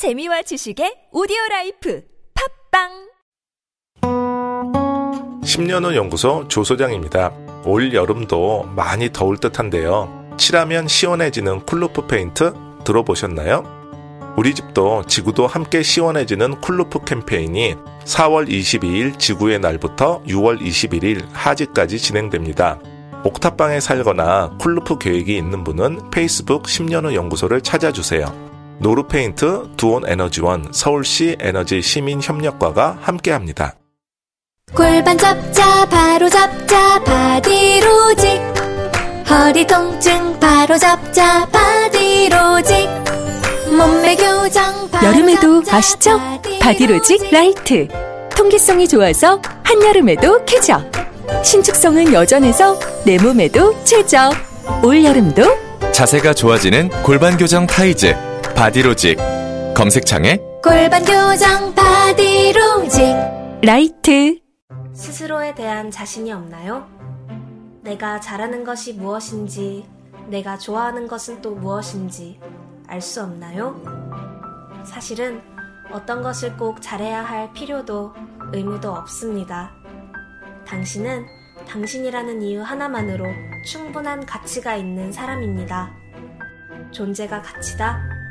재미와 지식의 오디오 라이프 팟빵 10년 후 연구소 조소장입니다. 올 여름도 많이 더울 듯한데요. 칠하면 시원해지는 cool roof 페인트 들어보셨나요? 우리 집도 지구도 함께 시원해지는 cool roof 캠페인이 4월 22일 지구의 날부터 6월 21일 하지까지 진행됩니다. 옥탑방에 살거나 cool roof 계획이 있는 분은 페이스북 10년 후 연구소를 찾아주세요. 노루페인트, 두온 에너지원, 서울시 에너지 시민협력과가 함께합니다. 골반 잡자 바로 잡자 바디로직 허리 통증 바로 잡자 바디로직 몸매 교정 바로 여름에도 아시죠? 바디로직 라이트. 통기성이 좋아서 한여름에도 쾌적. 신축성은 여전해서 내 몸에도 최적. 올여름도 자세가 좋아지는 골반 교정 타이즈 바디로직 검색창에 골반 교정 바디로직 라이트. 스스로에 대한 자신이 없나요? 내가 잘하는 것이 무엇인지, 내가 좋아하는 것은 또 무엇인지 알 수 없나요? 사실은 어떤 것을 꼭 잘해야 할 필요도 의무도 없습니다. 당신은 당신이라는 이유 하나만으로 충분한 가치가 있는 사람입니다. 존재가 가치다.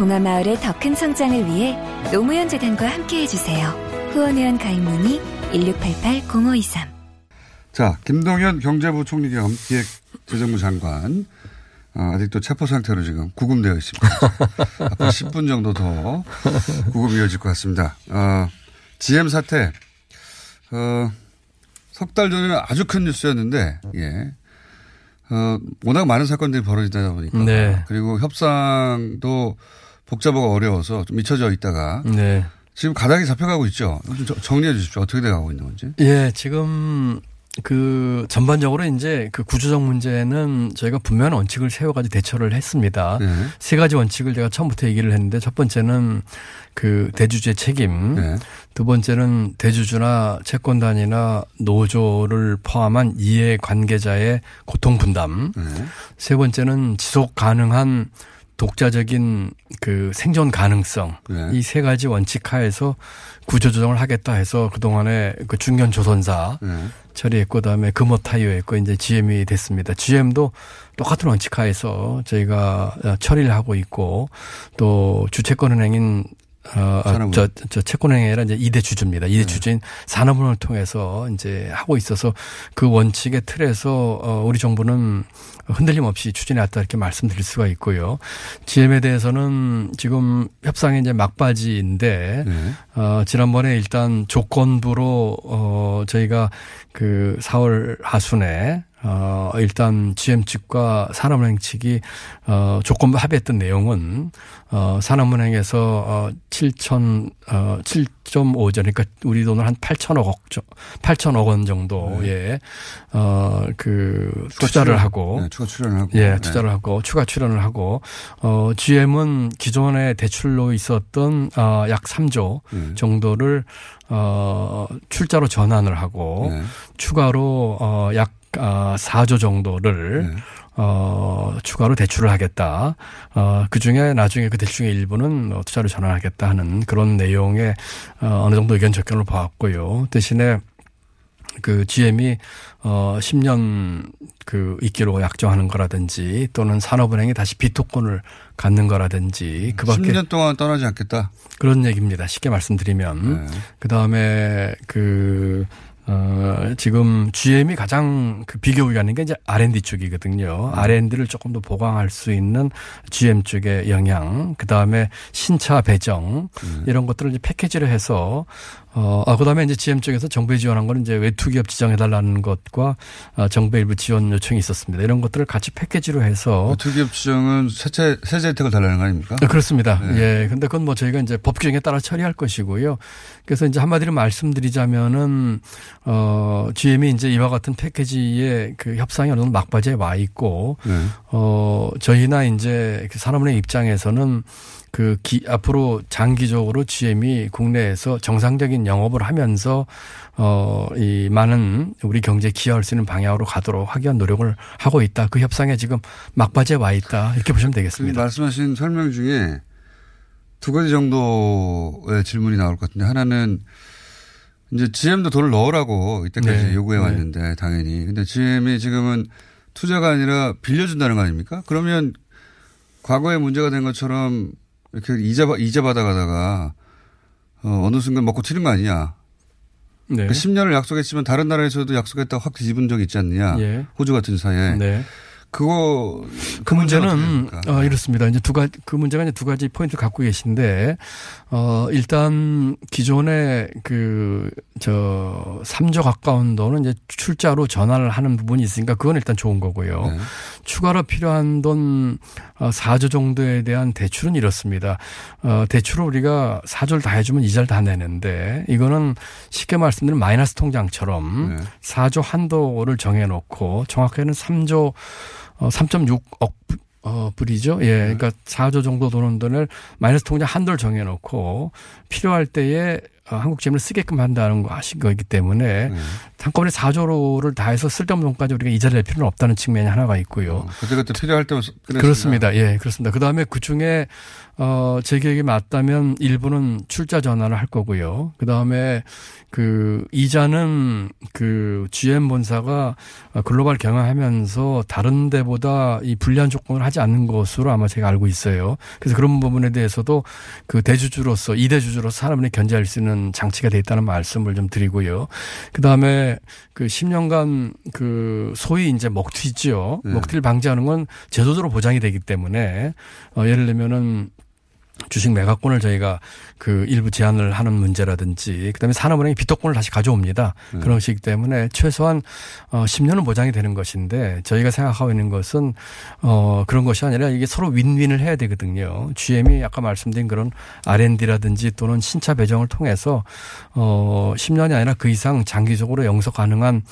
봉하마을의 더 큰 성장을 위해 노무현 재단과 함께 해 주세요. 후원회원 가입 문의 1688-0523 자, 김동연 경제부 총리 겸 기획재정부 장관. 어, 아직도 체포 상태로 지금 구금되어 있습니다. 앞으로 10분 정도 더 구금이 이어질 것 같습니다. 어, GM 사태, 어, 석 달 전에는 아주 큰 뉴스였는데, 예. 어, 워낙 많은 사건들이 벌어지다 보니까. 네. 그리고 협상도 복잡하고 어려워서 좀 미쳐져 있다가. 네. 지금 가닥이 잡혀가고 있죠. 좀 저- 정리해 주십시오. 어떻게 돼가고 있는 건지. 예, 지금 그 전반적으로 이제 그 구조적 문제는 저희가 분명한 원칙을 세워가지고 대처를 했습니다. 네. 세 가지 원칙을 제가 처음부터 얘기를 했는데 첫 번째는 그 대주주의 책임, 네. 두 번째는 대주주나 채권단이나 노조를 포함한 이해 관계자의 고통 분담, 네. 세 번째는 지속 가능한 독자적인 그 생존 가능성 네. 이세 가지 원칙 하에서 구조조정을 하겠다 해서 그동안에 그 중견 조선사 네. 처리했고 그다음에 금호 타이어 했고 이제 GM이 됐습니다. GM도 똑같은 원칙 하에서 저희가 어, 처리를 하고 있고 또 주채권은행인 어, 산업은행. 저, 저 채권은행이 아니라 이제 이대 주주입니다. 이대 주주인 산업은행을 통해서 이제 하고 있어서 그 원칙의 틀에서 어, 우리 정부는 흔들림 없이 추진해 왔다 이렇게 말씀드릴 수가 있고요. GM에 대해서는 지금 협상이 이제 막바지인데 네. 어, 지난번에 일단 조건부로, 어, 저희가 그 4월 하순에, 어, 일단 GM 측과 산업은행 측이, 어, 조건부 합의했던 내용은, 어, 산업은행에서, 어, 7천, 어, 7.5조, 그러니까 우리 돈으로 한 8천억 원, 8천억 원 정도의, 어, 그, 투자를 출연. 하고, 네, 추가 출연하고. 예, 네. 투자를 하고 추가 출연을 하고 어 GM은 기존에 대출로 있었던 어약 3조 네. 정도를 어 출자로 전환을 하고 네. 추가로 어약 어, 4조 정도를 네. 어, 추가로 대출을 하겠다. 어, 그 중에 나중에 그 대출의 일부는 어, 투자로 전환하겠다 하는 그런 내용의 어, 어느 정도 의견 접견을 봐왔고요. 대신에 그 GM이 어 10년 그 있기로 약정하는 거라든지 또는 산업은행이 다시 비토권을 갖는 거라든지 그밖에 10년 동안 떠나지 않겠다. 그런 얘기입니다. 쉽게 말씀드리면 네. 그 다음에 그 어, 지금 GM이 가장 그 비교가 있는 게 이제 R&D 쪽이거든요. R&D를 조금 더 보강할 수 있는 GM 쪽의 영향, 그 다음에 신차 배정 이런 것들을 이제 패키지를 해서 어, 아, 그 다음에 이제 GM 쪽에서 정부에 지원한 거는 이제 외투기업 지정해달라는 것과 어, 정부 일부 지원 요청이 있었습니다. 이런 것들을 같이 패키지로 해서. 외투기업 지정은 세제, 세제 혜택을 달라는 거 아닙니까? 네, 그렇습니다. 네. 예. 근데 그건 뭐 저희가 이제 법 규정에 따라 처리할 것이고요. 그래서 이제 한마디로 말씀드리자면은, 어, GM이 이제 이와 같은 패키지의 그 협상이 어느 정도 막바지에 와 있고, 네. 어, 저희나 이제 그 산업은행 입장에서는 그 기, 앞으로 장기적으로 GM이 국내에서 정상적인 영업을 하면서 어, 이 많은 우리 경제에 기여할 수 있는 방향으로 가도록 하기 위한 노력을 하고 있다. 그 협상에 지금 막바지에 와 있다. 이렇게 보시면 그 되겠습니다. 말씀하신 설명 중에 두 가지 정도의 질문이 나올 것 같은데 하나는 이제 GM도 돈을 넣으라고 이때까지 네. 요구해 네. 왔는데 당연히. 근데 GM이 지금은 투자가 아니라 빌려준다는 거 아닙니까? 그러면 과거에 문제가 된 것처럼 이렇게 이자, 받- 이자 받아가다가 어, 어느 순간 먹고 튀는 거 아니냐. 네. 그러니까 10년을 약속했지만 다른 나라에서도 약속했다고 확 뒤집은 적이 있지 않느냐. 예. 호주 같은 사회에. 네. 그거 그 문제는? 어, 이렇습니다. 이제 두 가지 그 문제가 이제 두 가지 포인트를 갖고 계신데 어 일단 기존에 그저 3조 가까운 돈은 이제 출자로 전환을 하는 부분이 있으니까 그건 일단 좋은 거고요. 네. 추가로 필요한 돈 어, 4조 정도에 대한 대출은 이렇습니다. 어, 대출을 우리가 4조를 다 해주면 이자를 다 내는데 이거는 쉽게 말씀드리면 마이너스 통장처럼 네. 4조 한도를 정해놓고 정확하게는 3조 어, 3.6억 어, 불이죠. 예. 그러니까 4조 정도 도는 돈을 마이너스 통장 한도를 정해놓고 필요할 때에 어, 한국 재물을 쓰게끔 한다는 거 하신 거기 때문에 네. 한꺼번에 4조를 다 해서 쓸데없는 돈까지 우리가 이자를 낼 필요는 없다는 측면이 하나가 있고요. 어, 그때그때 필요할 때만. 그렇습니다. 예, 그렇습니다. 그 다음에 그 중에, 어, 제 기억에 맞다면 일부는 출자 전환을 할 거고요. 그 다음에 그 이자는 그 GM 본사가 글로벌 경영하면서 다른 데보다 이 불리한 조건을 하지 않는 것으로 아마 제가 알고 있어요. 그래서 그런 부분에 대해서도 그 대주주로서, 이대주주로서 사람을 견제할 수 있는 장치가 돼 있다는 말씀을 좀 드리고요. 그 다음에 그 10년간 그 소위 이제 먹튀죠. 네. 먹튀를 방지하는 건 제도적으로 보장이 되기 때문에 어 예를 들면은 주식 매각권을 저희가 그 일부 제한을 하는 문제라든지 그다음에 산업은행이 비토권을 다시 가져옵니다. 네. 그런 것이기 때문에 최소한 어 10년은 보장이 되는 것인데 저희가 생각하고 있는 것은 어 그런 것이 아니라 이게 서로 윈윈을 해야 되거든요. GM이 아까 말씀드린 그런 R&D라든지 또는 신차 배정을 통해서 어 10년이 아니라 그 이상 장기적으로 영속 가능한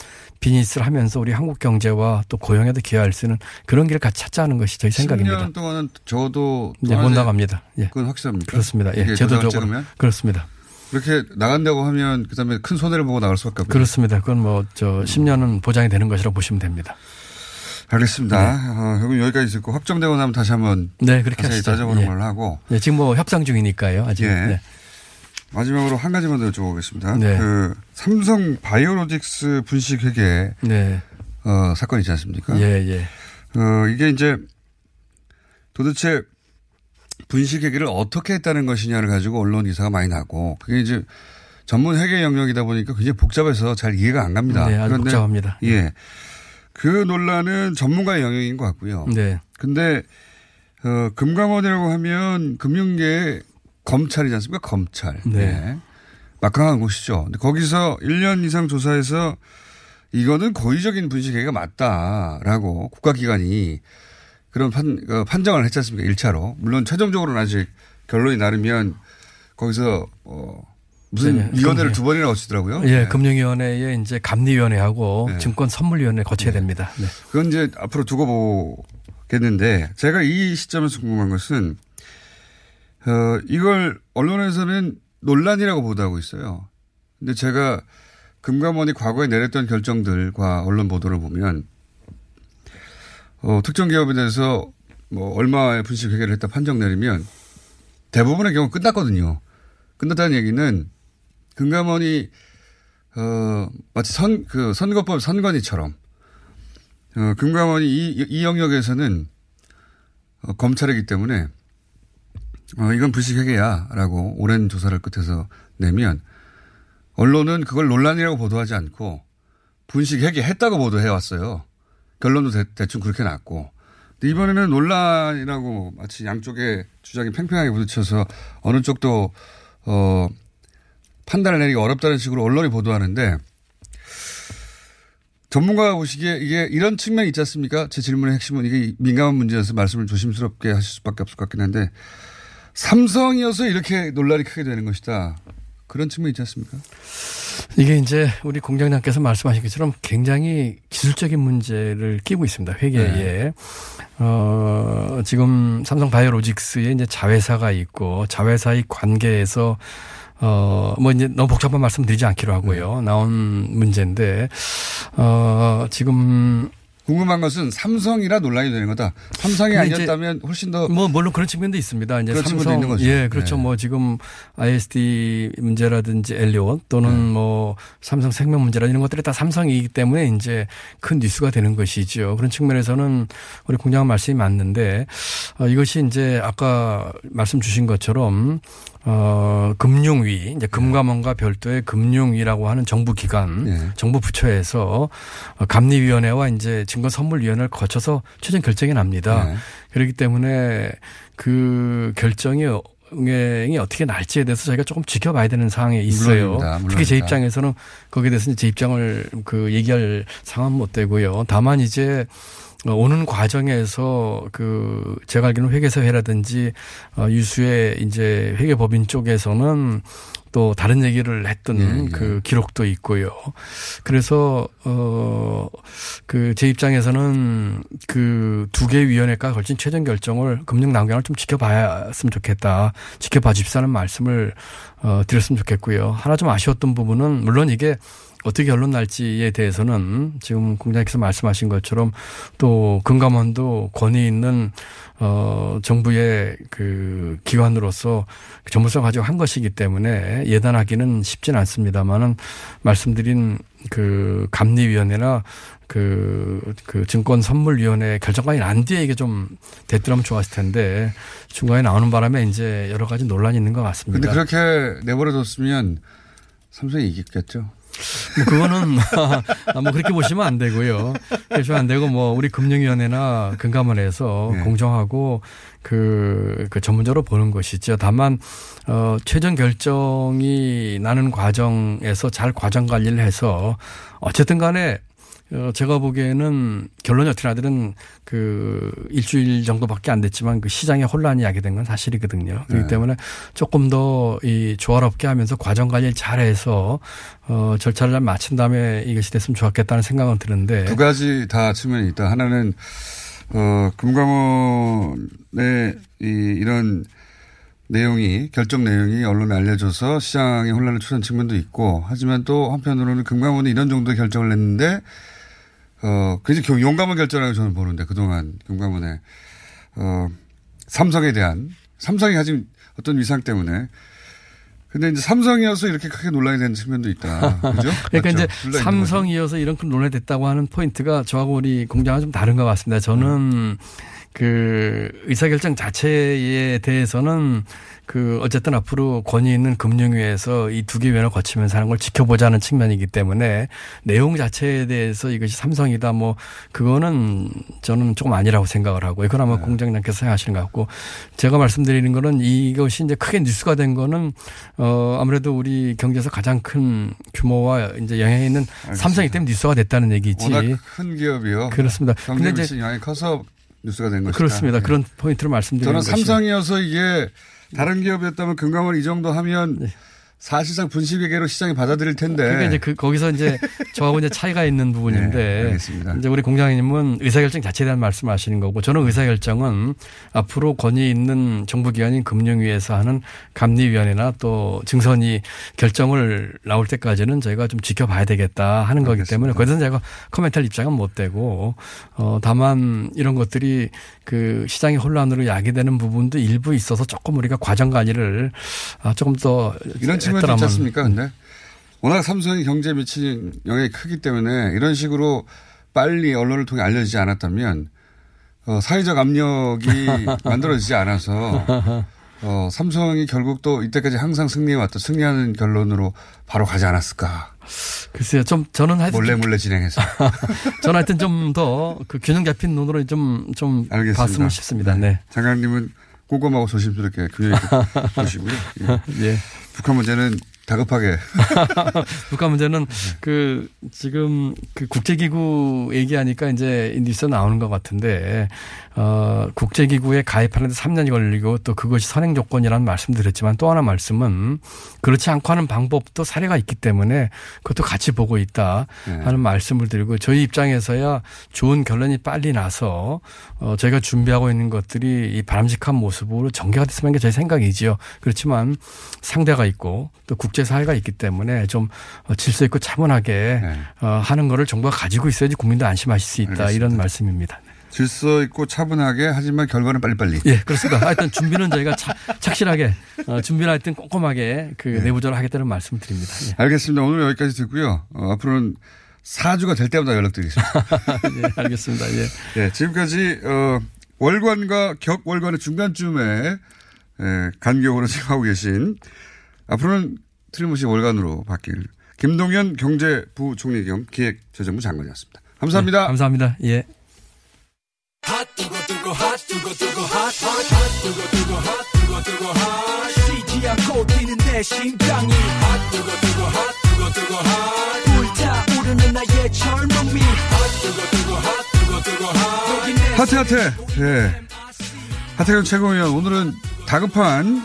비즈니스를 하면서 우리 한국 경제와 또 고용에도 기여할 수 있는 그런 길을 같이 찾자는 것이 저희 생각입니다. 10년 동안은 저도 이제 못 나갑니다. 예. 그건 확실합니까? 그렇습니다. 예. 이게 제도적으로. 찍으면? 그렇습니다. 그렇게 나간다고 하면 그다음에 큰 손해를 보고 나갈 수밖에 없고. 그렇습니다. 그건 뭐, 저, 10년은 보장이 되는 것이라고 보시면 됩니다. 알겠습니다. 어, 여기 여기까지 있고 확정되고 나면 다시 한번 네, 그렇게 자세히 하시죠. 따져보는 예. 걸로 하고 네, 지금 뭐 협상 중이니까요. 아직. 예. 네. 마지막으로 한 가지만 더 여쭤보겠습니다. 네. 그 삼성 바이오로직스 분식 회계 네. 어, 사건 있지 않습니까? 예, 예. 어, 이게 이제 도대체 분식 회계를 어떻게 했다는 것이냐를 가지고 언론 기사가 많이 나고 그게 이제 전문 회계 영역이다 보니까 굉장히 복잡해서 잘 이해가 안 갑니다. 네, 아주 복잡합니다. 예. 그 논란은 전문가의 영역인 것 같고요. 네. 근데 어, 금감원이라고 하면 금융계 검찰이지 않습니까? 검찰. 네. 막강한 곳이죠. 근데 거기서 1년 이상 조사해서 이거는 고의적인 분식회계가 맞다라고 국가기관이 그런 판, 어, 판정을 했지 않습니까? 1차로. 물론 최종적으로는 아직 결론이 나르면 거기서 어, 무슨 네, 위원회를 금융- 두 번이나 거치더라고요. 예, 네. 금융위원회에 이제 감리위원회하고 네. 증권선물위원회 거쳐야 됩니다. 네. 그건 이제 앞으로 두고 보겠는데 제가 이 시점에서 궁금한 것은 어, 이걸 언론에서는 논란이라고 보도하고 있어요. 근데 제가 금감원이 과거에 내렸던 결정들과 언론 보도를 보면 어, 특정 기업에 대해서 뭐 얼마의 분식 회계를 했다 판정 내리면 대부분의 경우 끝났거든요. 끝났다는 얘기는 금감원이 어, 마치 선, 그 선거법 선관위처럼 어, 금감원이 이, 이 영역에서는 어, 검찰이기 때문에 어, 이건 불식회계야 라고 오랜 조사를 끝에서 내면 언론은 그걸 논란이라고 보도하지 않고 분식회계 했다고 보도해 왔어요. 결론도 대, 충 그렇게 났고. 근데 이번에는 논란이라고 마치 양쪽의 주장이 팽팽하게 부딪혀서 어느 쪽도 어, 판단을 내리기 어렵다는 식으로 언론이 보도하는데 전문가가 보시기에 이게 이런 측면이 있지 않습니까? 제 질문의 핵심은 이게 민감한 문제여서 말씀을 조심스럽게 하실 수밖에 없을 것 같긴 한데 삼성이어서 이렇게 논란이 크게 되는 것이다. 그런 측면이 있지 않습니까? 이게 이제 우리 공장장께서 말씀하신 것처럼 굉장히 기술적인 문제를 끼고 있습니다. 회계에. 네. 어, 지금 삼성 바이오로직스에 이제 자회사가 있고 자회사의 관계에서 어, 뭐 이제 너무 복잡한 말씀 드리지 않기로 하고요. 나온 문제인데, 어, 지금 궁금한 것은 삼성이라 논란이 되는 거다. 삼성이 아니었다면 훨씬 더 뭐 물론 그런 측면도 있습니다. 이제 삼성 있는 거죠. 예 그렇죠. 네. 뭐 지금 ISD 문제라든지 엘리온 또는 네. 뭐 삼성 생명 문제라 이런 것들이 다 삼성이기 때문에 이제 큰 뉴스가 되는 것이죠. 그런 측면에서는 우리 공장은 말씀이 맞는데 어, 이것이 이제 아까 말씀 주신 것처럼 어, 금융위, 이제 금감원과 별도의 금융위라고 하는 정부 기관, 네. 정부 부처에서 어, 감리위원회와 이제 증거선물위원회를 거쳐서 최종 결정이 납니다. 네. 그렇기 때문에 그 결정이 응행이 어떻게 날지에 대해서 저희가 조금 지켜봐야 되는 상황에 있어요. 물론입니다. 특히 제 물론입니다. 입장에서는 거기에 대해서 제 입장을 그 얘기할 상황은 못 되고요. 다만 이제 어, 오는 과정에서 그 제가 알기로는 회계사회라든지 어, 유수의 이제 회계법인 쪽에서는 또 다른 얘기를 했던 예, 예. 그 기록도 있고요. 그래서 어그 제 입장에서는 그 두 개 위원회가 걸친 최종 결정을 금융 남경을 좀 지켜봤으면 좋겠다. 지켜봐 줍시다는 말씀을 어 드렸으면 좋겠고요. 하나 좀 아쉬웠던 부분은 물론 이게 어떻게 결론 날지에 대해서는 지금 공장님께서 말씀하신 것처럼 또 금감원도 권위 있는 어 정부의 그 기관으로서 전문성 가지고 한 것이기 때문에 예단하기는 쉽진 않습니다만은 말씀드린 그 감리위원회나 그, 그 증권 선물위원회 결정관이 난 뒤에 이게 좀 됐더라면 좋았을 텐데 중간에 나오는 바람에 이제 여러 가지 논란이 있는 것 근데 같습니다. 그렇게 내버려뒀으면 삼성이 이겼겠죠. 뭐 그거는 아, 뭐 그렇게 보시면 안 되고요. 보시면 안 되고 뭐 우리 금융위원회나 금감원에서 네. 공정하고 그, 그 전문적으로 보는 것이죠. 다만 어 최종 결정이 나는 과정에서 잘 과정 관리를 해서 어쨌든 간에 어, 제가 보기에는 결론이 어떻게 나들은 그 일주일 정도밖에 안 됐지만 그 시장에 혼란이 야기 된건 사실이거든요. 그렇기 네. 때문에 조금 더 이 조화롭게 하면서 과정 관리를 잘해서 어, 절차를 잘 마친 다음에 이것이 됐으면 좋았겠다는 생각은 드는데 두 가지 다 측면이 있다. 하나는 어 금감원의 이 이런 내용이 결정 내용이 언론에 알려져서 시장에 혼란을 초래한 측면도 있고 하지만 또 한편으로는 금감원이 이런 정도의 결정을 냈는데 어 굉장히 용감한 결정이라고 저는 보는데 그동안 금감원의 어 삼성에 대한 삼성이 가진 어떤 위상 때문에 근데 이제 삼성이어서 이렇게 크게 논란이 되는 측면도 있다. 그죠? 그러니까 맞죠? 이제. 삼성이어서 이런 큰 논란이 됐다고 하는 포인트가 저하고 우리 공장은 좀 다른 것 같습니다. 저는 그 의사결정 자체에 대해서는 그 어쨌든 앞으로 권위 있는 금융위에서 이 두 개 위원을 거치면서 하는 걸 지켜보자는 측면이기 때문에 내용 자체에 대해서 이것이 삼성이다 뭐 그거는 저는 조금 아니라고 생각을 하고 이건 아마 네. 공장장께서 생각하시는 것 같고 제가 말씀드리는 거는 이것이 이제 크게 뉴스가 된 거는 어 아무래도 우리 경제에서 가장 큰 규모와 이제 영향이 있는 삼성이기 때문에 뉴스가 됐다는 얘기지. 워낙 큰 기업이요. 그렇습니다. 경제 근데 이제 영향이 커서 뉴스가 된 것이다. 그렇습니다. 예. 그런 포인트를 말씀드리는 저는 것이 삼성이어서 이게 다른 기업이었다면 금감원 이 정도 하면 사실상 분식회계로 시장이 받아들일 텐데. 네. 그러니까 이제 그 거기서 이제 저하고 이제 차이가 있는 부분인데 네, 알겠습니다. 이제 우리 공장님은 의사결정 자체에 대한 말씀하시는 거고 저는 의사결정은 앞으로 권위 있는 정부기관인 금융위에서 하는 감리위원회나 또 증선이 결정을 나올 때까지는 저희가 좀 지켜봐야 되겠다 하는 거기 때문에 알겠습니다. 거기서 제가 코멘트할 입장은 못 되고 어 다만 이런 것들이 그 시장의 혼란으로 야기되는 부분도 일부 있어서 조금 우리가 과정 관리를 아, 조금 더 이런 했더라면 있지 않습니까? 근데 워낙 삼성이 경제에 미친 영향이 크기 때문에 이런 식으로 빨리 언론을 통해 알려지지 않았다면 어, 사회적 압력이 만들어지지 않아서 어, 삼성이 결국 또 이때까지 항상 승리해왔던 승리하는 결론으로 바로 가지 않았을까. 글쎄요, 좀 저는 하여튼 몰래 몰래 진행해서. 저는 하여튼 좀 더 그 균형 잡힌 눈으로 좀, 좀 알겠습니다. 봤으면 싶습니다. 네. 장관님은 꼼꼼하고 조심스럽게 균형 있게 보시고요. 예. 예. 북한 문제는 다급하게. 북한 문제는 그 지금 그 국제기구 얘기하니까 이제 뉴스 나오는 것 같은데 어 국제기구에 가입하는데 3년이 걸리고 또 그것이 선행 조건이라는 말씀 드렸지만 또 하나 말씀은 그렇지 않고 하는 방법도 사례가 있기 때문에 그것도 같이 보고 있다 하는 말씀을 드리고 저희 입장에서야 좋은 결론이 빨리 나서 어 저희가 준비하고 있는 것들이 이 바람직한 모습으로 전개가 됐으면 게 제 생각이지요. 그렇지만 상대가 있고 또 국제사회가 있기 때문에 좀 어, 질서 있고 차분하게 어, 하는 거를 정부가 가지고 있어야지 국민도 안심하실 수 있다 이런 말씀입니다. 질서 있고 차분하게 하지만 결과는 빨리빨리. 예, 그렇습니다. 하여튼 준비는 저희가 차, 착실하게 어, 준비를 하여튼 꼼꼼하게 그 내부적으로 하겠다는 말씀을 드립니다. 예. 알겠습니다. 오늘 여기까지 듣고요. 어, 앞으로는 4주가 될 때마다 연락드리겠습니다. 예, 알겠습니다. 예. 예, 지금까지 어, 월관과 격월관의 중간쯤에 예, 간격으로 지금 하고 계신 앞으로는 틀림없이 월간으로 바뀔 김동연 경제부총리 겸 기획재정부 장관이었습니다. 감사합니다. 네, 감사합니다. 예. 쉬지 않고 뛰는 내 심장이 불타오르는 나의 젊음이 하태 하태. 예. 하태경 최고위원 오늘은 다급한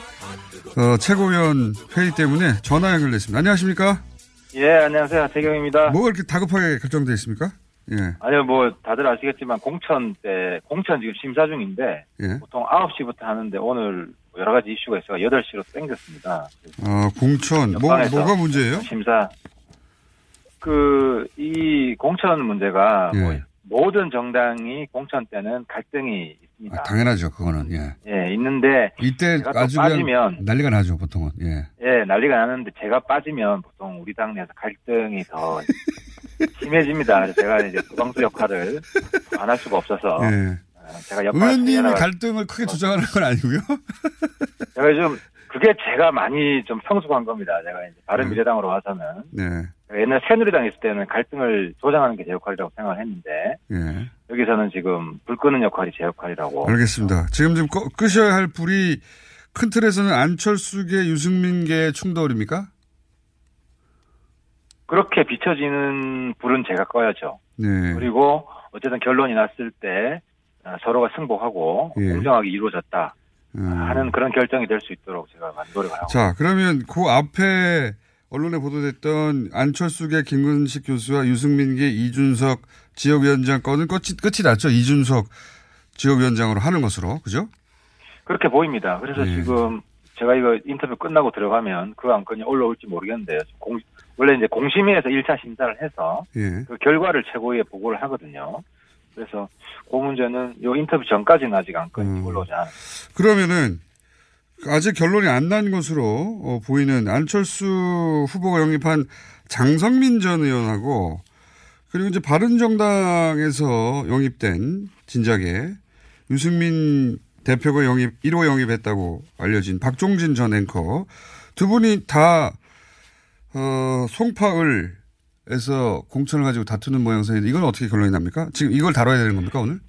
어, 최고위원 회의 때문에 전화 연결됐습니다. 안녕하십니까? 예, 안녕하세요. 하태경입니다. 뭐가 이렇게 다급하게 결정돼 있습니까? 예. 아니요, 뭐, 다들 아시겠지만, 공천 때, 공천 지금 심사 중인데, 예. 보통 9시부터 하는데, 오늘 여러 가지 이슈가 있어서 8시로 땡겼습니다. 어, 공천. 뭐, 뭐가 문제예요? 심사. 그, 이 공천 문제가, 뭐, 예. 모든 정당이 공천 때는 갈등이 있습니다. 아, 당연하죠. 그거는. 예. 예, 있는데, 이때 아주 빠지면, 난리가 나죠. 보통은. 예. 예, 난리가 나는데, 제가 빠지면 보통 우리 당내에서 갈등이 더 심해집니다. 제가 이제 부방수 역할을 안 할 수가 없어서, 예. 어, 제가 역할을 의원님이 갈등을 크게 조장하는 건 아니고요. 제가 좀 그게 제가 많이 좀 성숙한 겁니다. 제가 이제 다른 미래당으로 와서는 네. 옛날 새누리당 있을 때는 갈등을 조장하는 게 제 역할이라고 생각을 했는데 예. 여기서는 지금 불 끄는 역할이 제 역할이라고. 알겠습니다. 지금 좀 꺼- 끄셔야 할 불이 큰 틀에서는 안철수계 유승민계 충돌입니까? 그렇게 비춰지는 불은 제가 꺼야죠. 네. 그리고 어쨌든 결론이 났을 때 어, 서로가 승복하고 예. 공정하게 이루어졌다 음. 하는 그런 결정이 될 수 있도록 제가 노력을 하고. 자, 그러면 그 앞에 언론에 보도됐던 안철수계 김근식 교수와 유승민계 이준석 지역위원장 건은 끝이, 끝이 났죠. 이준석 지역위원장으로 하는 것으로. 그죠? 그렇게 보입니다. 그래서 예. 지금 제가 이거 인터뷰 끝나고 들어가면 그 안건이 올라올지 모르겠는데요. 공, 원래 이제 공심위에서 1차 심사를 해서 예. 그 결과를 최고위에 보고를 하거든요. 그래서 그 문제는 요 인터뷰 전까지는 아직 안건이 음. 올라오지 않았어요. 그러면은 아직 결론이 안 난 것으로 어, 보이는 안철수 후보가 영입한 장성민 전 의원하고 그리고 이제 바른정당에서 영입된 진작에 유승민 대표가 영입 1호 영입했다고 알려진 박종진 전 앵커 두 분이 다 어, 송파을에서 공천을 가지고 다투는 모양새인데 이건 어떻게 결론이 납니까? 지금 이걸 다뤄야 되는 겁니까 오늘?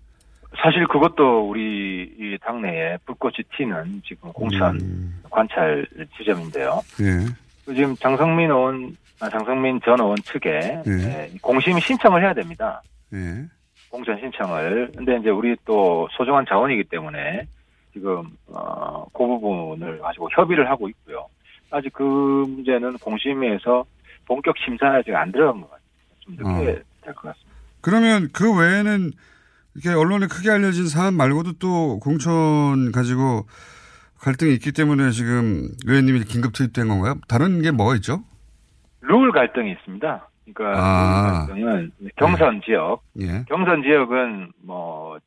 사실 그것도 우리 이 당내에 불꽃이 튀는 지금 공천 음. 관찰 지점인데요. 예. 그 지금 장성민 의원, 아, 장성민 전 의원 측에 예. 예, 공심 신청을 해야 됩니다. 예. 공천 신청을. 근데 이제 우리 또 소중한 자원이기 때문에 지금 어, 그 부분을 가지고 협의를 하고 있고요. 아직 그 문제는 공심위에서 본격 심사에 아직 안 들어간 것 같아요. 좀 늦게 어. 될것 같습니다. 그러면 그 외에는 이렇게 언론에 크게 알려진 사안 말고도 또 공천 가지고 갈등이 있기 때문에 지금 의원님이 긴급 투입된 건가요? 다른 게 뭐가 있죠? 룰 갈등이 있습니다. 그러니까 아. 룰 갈등은 경선 지역, 예. 경선 지역은 뭐 어,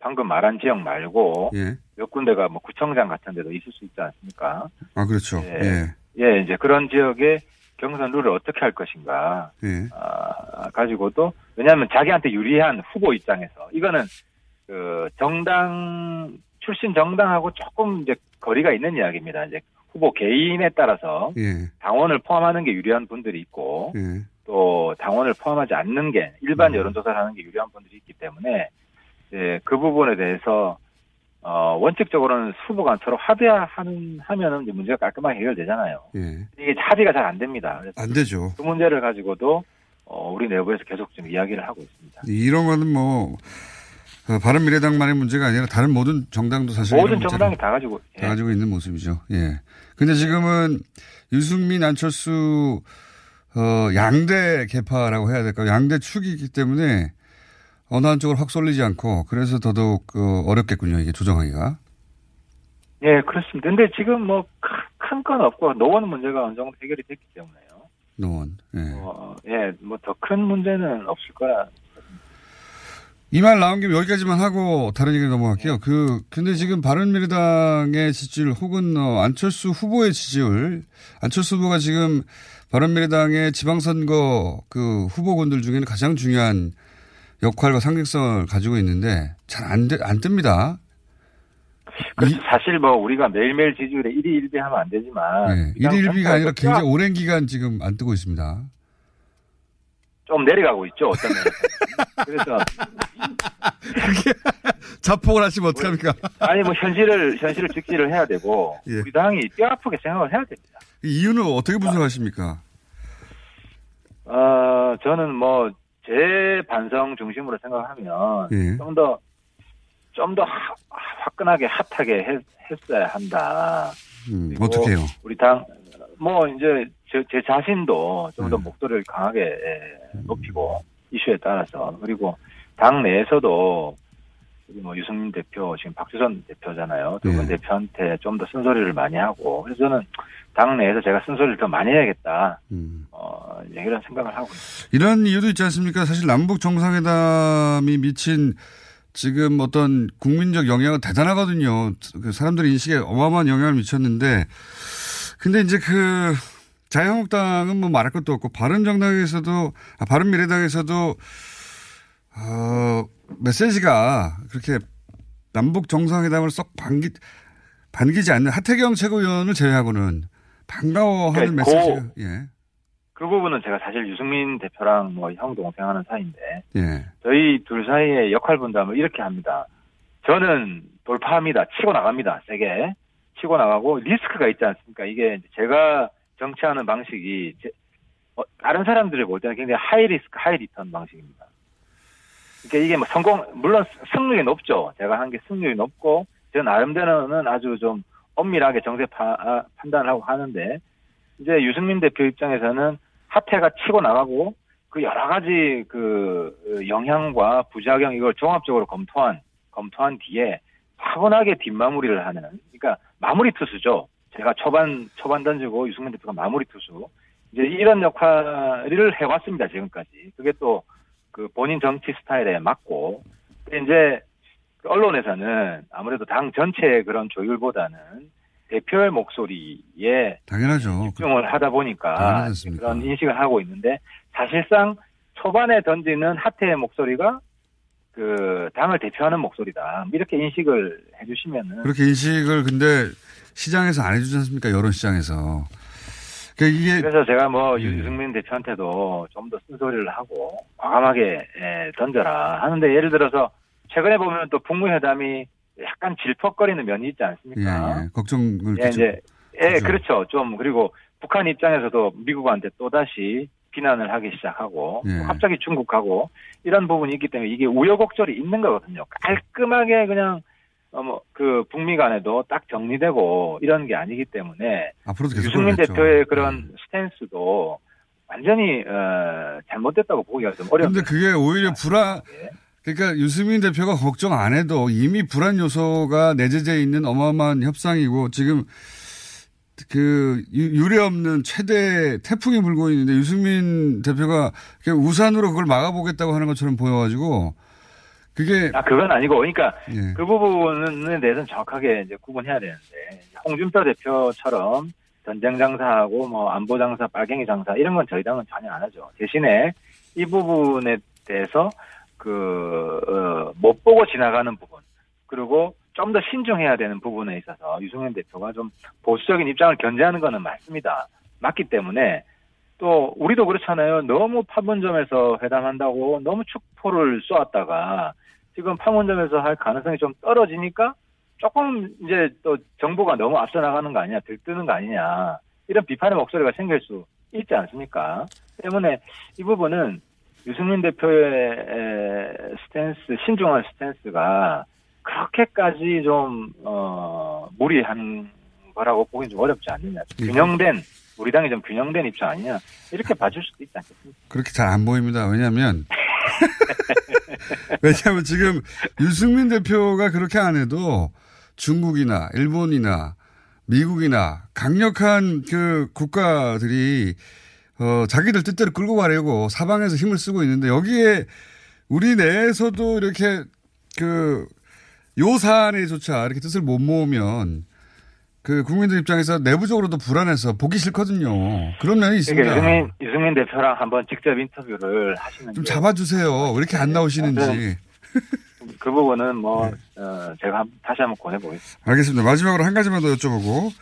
방금 말한 지역 말고 예. 몇 군데가 뭐 구청장 같은 데도 있을 수 있지 않습니까? 아, 그렇죠. 예. 예. 예, 이제 그런 지역에 경선 룰을 어떻게 할 것인가 예. 아, 가지고도 왜냐하면 자기한테 유리한 후보 입장에서 이거는 그 정당 출신 정당하고 조금 이제 거리가 있는 이야기입니다. 이제 후보 개인에 따라서 예. 당원을 포함하는 게 유리한 분들이 있고 예. 또 당원을 포함하지 않는 게 일반 음. 여론조사를 하는 게 유리한 분들이 있기 때문에 이제 그 부분에 대해서 어, 원칙적으로는 후보가 서로 합의하는, 하면은 이제 문제가 깔끔하게 해결되잖아요. 예. 이게 합의가 잘 안 됩니다. 안 되죠. 그 문제를 가지고도, 어, 우리 내부에서 계속 좀 이야기를 하고 있습니다. 이런 거는 뭐, 어, 바른 미래당만의 문제가 아니라 다른 모든 정당도 사실 모든 정당이 다 가지고, 예. 다 가지고 있는 모습이죠. 예. 근데 지금은 유승민, 안철수, 어, 양대 개파라고 해야 될까요? 양대 축이기 때문에 어느 한쪽을 확 쏠리지 않고 그래서 더더욱 어, 어렵겠군요. 이게 조정하기가. 예, 그렇습니다. 근데 지금 뭐, 큰 건 없고, 노원 문제가 어느 정도 해결이 됐기 때문에요. 노원. 예. 어, 예, 뭐 더 큰 문제는 없을 거라. 이 말 나온 김에 여기까지만 하고 다른 얘기로 넘어갈게요. 그 근데 지금 바른미래당의 지지율 혹은 어, 안철수 후보의 지지율 안철수 후보가 지금 바른미래당의 지방선거 그 후보군들 중에는 가장 중요한 역할과 상징성을 가지고 있는데 잘안 안 뜹니다. 그래서 사실 뭐 우리가 매일매일 지지율에 1위 1비 하면 안 되지만. 네, 그냥 1위 1비가 아니라 굉장히 오랜 기간 지금 안 뜨고 있습니다. 좀 내려가고 있죠, 어떤. 그래서. 자폭을 하시면 어떡합니까? 아니, 뭐, 현실을, 현실을 직시를 해야 되고, 예. 우리 당이 뼈 아프게 생각을 해야 됩니다. 이유는 어떻게 분석하십니까? 어, 저는 뭐, 제 반성 중심으로 생각하면, 예. 좀 더, 좀 더 화끈하게 핫하게 했, 했어야 한다. 음, 그리고 어떻게 해요? 우리 당, 뭐, 이제, 제, 제 자신도 좀더 네. 목소리를 강하게 예, 높이고, 이슈에 따라서. 그리고 당 내에서도, 뭐, 유승민 대표, 지금 박주선 대표잖아요. 두분 네. 대표한테 좀 더 쓴소리를 많이 하고, 그래서 저는 당 내에서 제가 쓴소리를 더 많이 해야겠다. 음. 어, 이제 이런 생각을 하고 있습니다. 이런 이유도 있지 않습니까? 사실 남북 정상회담이 미친 지금 어떤 국민적 영향은 대단하거든요. 그 사람들의 인식에 어마어마한 영향을 미쳤는데, 근데 이제 그 자유한국당은 뭐 말할 것도 없고 바른정당에서도 아, 바른미래당에서도 어, 메시지가 그렇게 남북 정상회담을 썩 반기 반기지 않는 하태경 최고위원을 제외하고는 반가워하는 네, 메시지가 고- 예그 부분은 제가 사실 유승민 대표랑 뭐 형 동생 하는 사이인데, 예. 저희 둘 사이의 역할 분담을 이렇게 합니다. 저는 돌파합니다. 치고 나갑니다. 세게. 치고 나가고 리스크가 있지 않습니까? 이게 제가 정치하는 방식이 제- 어, 다른 사람들이 볼 때는 굉장히 high risk, high return 방식입니다. 그러니까 이게 뭐 성공, 물론 승률이 높죠. 제가 한 게 승률이 높고, 저 나름대로는 아주 좀 엄밀하게 정세 파- 아, 판단을 하고 하는데, 이제 유승민 대표 입장에서는 하태경이 치고 나가고, 그 여러 가지 그 영향과 부작용 이걸 종합적으로 검토한 검토한 뒤에 차분하게 뒷마무리를 하는 그러니까 마무리 투수죠. 제가 초반 초반 던지고 유승민 대표가 마무리 투수 이제 이런 역할을 해왔습니다 지금까지. 그게 또 그 본인 정치 스타일에 맞고 이제 그 언론에서는 아무래도 당 전체의 그런 조율보다는 대표의 목소리에 당연하죠. 집중을 하다 보니까 당연하지 않습니까? 그런 인식을 하고 있는데 사실상 초반에 던지는 하태의 목소리가 그 당을 대표하는 목소리다 이렇게 인식을 해주시면은 그렇게 인식을 근데 시장에서 안 해주지 않습니까? 여론 시장에서. 그러니까 그래서 제가 뭐 예. 유승민 대표한테도 좀 더 쓴소리를 하고 과감하게 예, 던져라 하는데 예를 들어서 최근에 보면 또 북무회담이 약간 질퍽거리는 면이 있지 예, 않습니까? 예. 걱정을 예, 이제 예, 하죠. 그렇죠. 좀 그리고 북한 입장에서도 미국한테 또 다시 비난을 하기 시작하고 예. 갑자기 중국하고 이런 부분이 있기 때문에 이게 우여곡절이 있는 거거든요. 깔끔하게 그냥 어 뭐그 북미 간에도 딱 정리되고 이런 게 아니기 때문에 앞으로도 계속 유승민 그러겠죠. 대표의 그런 스탠스도 완전히 어, 잘못됐다고 보기가 좀 어렵습니다. 근데 그게 오히려 불안, 예. 그러니까 유승민 대표가 걱정 안 해도 이미 불안 요소가 내재되어 있는 어마어마한 협상이고 지금 그 유- 유례 없는 최대 태풍이 불고 있는데 유승민 대표가 우산으로 그걸 막아보겠다고 하는 것처럼 보여가지고 그게 아 그건 아니고 그러니까 예. 그 부분에 대해서는 정확하게 이제 구분해야 되는데 홍준표 대표처럼 전쟁 장사하고 뭐 안보 장사, 빨갱이 장사 이런 건 저희 당은 전혀 안 하죠. 대신에 이 부분에 대해서 그못 보고 지나가는 부분 그리고 좀 더 신중해야 되는 부분에 있어서 유승민 대표가 좀 보수적인 입장을 견제하는 거는 맞습니다. 맞기 때문에 또 우리도 그렇잖아요. 너무 판문점에서 회담한다고 너무 축포를 쏘았다가 지금 판문점에서 할 가능성이 좀 떨어지니까 조금 이제 또 정보가 너무 앞서 나가는 거 아니냐, 들뜨는 거 아니냐 이런 비판의 목소리가 생길 수 있지 않습니까? 때문에 이 부분은 유승민 대표의 에, 스탠스, 신중한 스탠스가 그렇게까지 좀, 어, 무리한 거라고 보기는 좀 어렵지 않느냐. 예. 균형된, 우리 당이 좀 균형된 입장 아니냐. 이렇게 봐줄 수도 있지 않겠습니까? 그렇게 잘 안 보입니다. 왜냐하면 왜냐하면 지금 유승민 대표가 그렇게 안 해도 중국이나 일본이나 미국이나 강력한 그 국가들이 어 자기들 뜻대로 끌고 가려고 사방에서 힘을 쓰고 있는데 여기에 우리 내에서도 이렇게 그 요 사안에조차 이렇게 뜻을 못 모으면 그 국민들 입장에서 내부적으로도 불안해서 보기 싫거든요. 그런 면이 있습니다. 그러니까 유승민, 유승민 대표랑 한번 직접 인터뷰를 하시는 좀게 잡아주세요. 왜 이렇게 안 나오시는지. 네. 그 부분은 뭐, 네. 어, 제가 한- 다시 한번 권해보겠습니다. 알겠습니다. 마지막으로 한 가지만 더 여쭤보고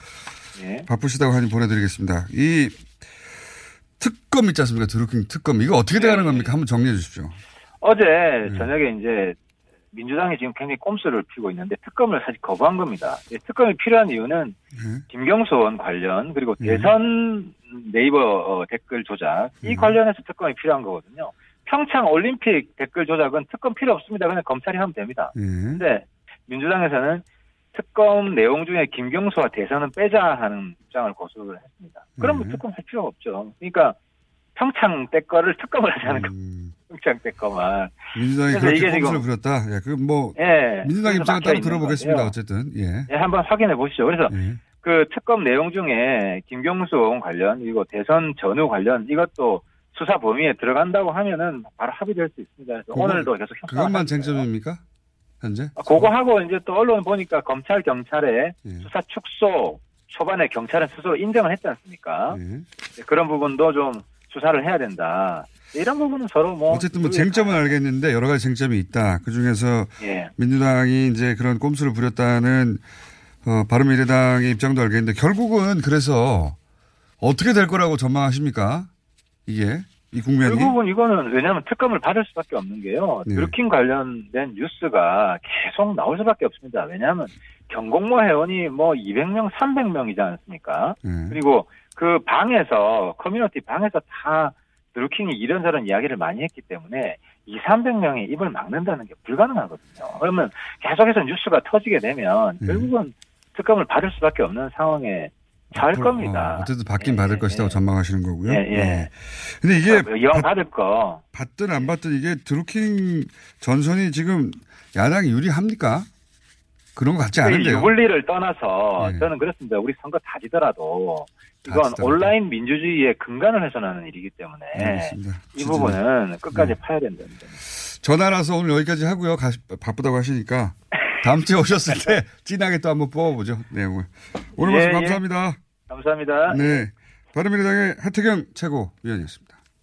예. 바쁘시다고 하니 보내드리겠습니다. 이 특검 있지 않습니까? 드루킹 특검. 이거 어떻게 돼가는 겁니까? 한번 정리해 주십시오. 어제 네. 저녁에 이제 민주당이 지금 굉장히 꼼수를 피고 있는데 특검을 사실 거부한 겁니다. 이 특검이 필요한 이유는 네. 김경수 의원 관련 그리고 네. 대선 네이버 어, 댓글 조작 이 네. 관련해서 특검이 필요한 거거든요. 평창 올림픽 댓글 조작은 특검 필요 없습니다. 그냥 검찰이 하면 됩니다. 예. 근데 민주당에서는 특검 내용 중에 김경수와 대선은 빼자 하는 입장을 고수를 했습니다. 그러면 네. 특검 할 필요가 없죠. 그러니까 평창 때 거를 특검을 거 음, 평창 때 거만. 민주당이 그렇게 꼼수를 부렸다. 예, 그뭐 예. 민주당 입장을 따로 들어보겠습니다. 거예요. 어쨌든 예. 예, 한번 확인해 보시죠. 그래서 예. 그 특검 내용 중에 김경수 관련 그리고 대선 전후 관련 이것도 수사 범위에 들어간다고 하면은 바로 합의될 수 있습니다. 그래서 그거- 오늘도 계속 협상을 그것만. 쟁점입니까? 현재? 아, 그거 하고 이제 또 언론 보니까 검찰 경찰의 예. 수사 축소 초반에 경찰은 스스로 인정을 했지 않습니까? 예. 그런 부분도 좀 수사를 해야 된다. 이런 부분은 서로 뭐 어쨌든 뭐 쟁점은 알겠는데 여러 가지 쟁점이 있다. 그 중에서 예. 민주당이 이제 그런 꼼수를 부렸다는 어, 바른미래당의 입장도 알겠는데 결국은 그래서 어떻게 될 거라고 전망하십니까? 이게 이 국면이 결국은 이거는 왜냐하면 특검을 받을 수밖에 없는 게요. 네. 드루킹 관련된 뉴스가 계속 나올 수밖에 없습니다. 왜냐하면 경공모 회원이 뭐 200명, 300명이지 않습니까? 예. 그리고 그 방에서 커뮤니티 방에서 다 드루킹이 이런저런 이야기를 많이 했기 때문에 2, 300명의 입을 막는다는 게 불가능하거든요. 그러면 계속해서 뉴스가 터지게 되면 네. 결국은 특검을 받을 수밖에 없는 상황에 처할 앞으로, 겁니다. 어, 어쨌든 받긴 예, 받을 예, 것이라고 예. 전망하시는 거고요. 예, 예. 근데 이게 그 이왕 받, 받을 거 받든 안 받든 이게 드루킹 전선이 지금 야당이 유리합니까? 그런 것 같지 그 않은데요. 유불리를 떠나서 네. 저는 그렇습니다. 우리 선거 다 지더라도 다 이건. 온라인 민주주의의 근간을 훼손하는 일이기 때문에 알겠습니다. 이 진짜 부분은 끝까지 네. 파야 된답니다. 전화라서 오늘 여기까지 하고요. 가, 바쁘다고 하시니까 다음 주에 오셨을 때 진하게 또 한번 뽑아보죠. 내용을. 오늘 예, 말씀 예. 감사합니다. 감사합니다. 네. 바른미래당의 하태경 최고위원이었습니다.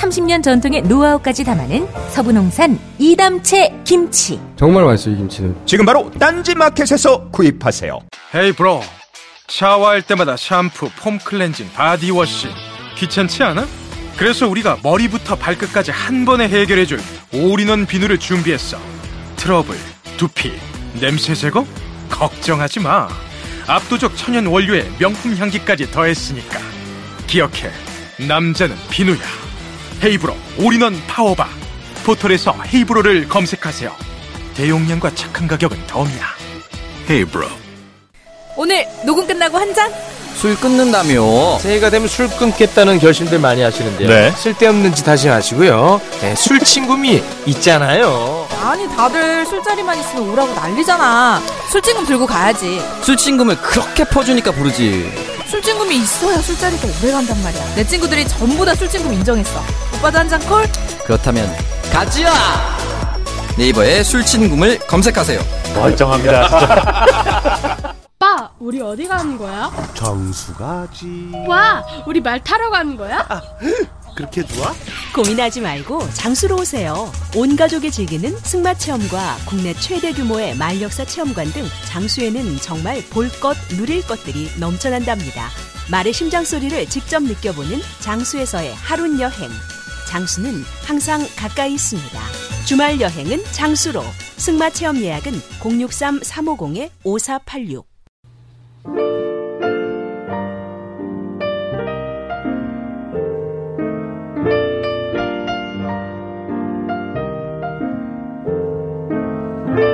30년 전통의 노하우까지 담아낸 서부농산 이담채 김치. 정말 맛있어요, 이 김치는. 지금 바로 딴지마켓에서 구입하세요. 헤이브로 샤워할 때마다 샴푸, 폼 클렌징, 바디워시 귀찮지 않아? 그래서 우리가 머리부터 발끝까지 한 번에 해결해줄 올인원 비누를 준비했어 트러블, 두피, 냄새 제거? 걱정하지 마 압도적 천연 원료에 명품 향기까지 더했으니까 기억해 남자는 비누야 헤이브로 올인원 파워바 포털에서 헤이브로를 검색하세요 대용량과 착한 가격은 덤이야 헤이브로 오늘 녹음 끝나고 한 잔? 술 끊는다며 새해가 되면 술 끊겠다는 결심들 많이 하시는데요 네. 쓸데없는 짓 하지 마시고요 네, 술친구미 있잖아요 아니 다들 술자리만 있으면 오라고 난리잖아. 술친구미 들고 가야지. 술친금을 그렇게 퍼주니까 부르지 술친금이 있어야 술자리가 오래 간단 말이야. 내 친구들이 전부 다 술친금 인정했어. 오빠도 한 잔 콜? 그렇다면 가지야 네이버에 술친금을 검색하세요 멀쩡합니다 오빠, 우리 어디 가는 거야? 정수 가지 와, 우리 말 타러 가는 거야? 그렇게 좋아? 고민하지 말고 장수로 오세요. 온 가족이 즐기는 승마 체험과 국내 최대 규모의 말역사 체험관 등 장수에는 정말 볼 것, 누릴 것들이 넘쳐난답니다. 말의 심장 소리를 직접 느껴보는 장수에서의 하룬 여행. 장수는 항상 가까이 있습니다. 주말 여행은 장수로. 승마 체험 예약은 063-350-5486.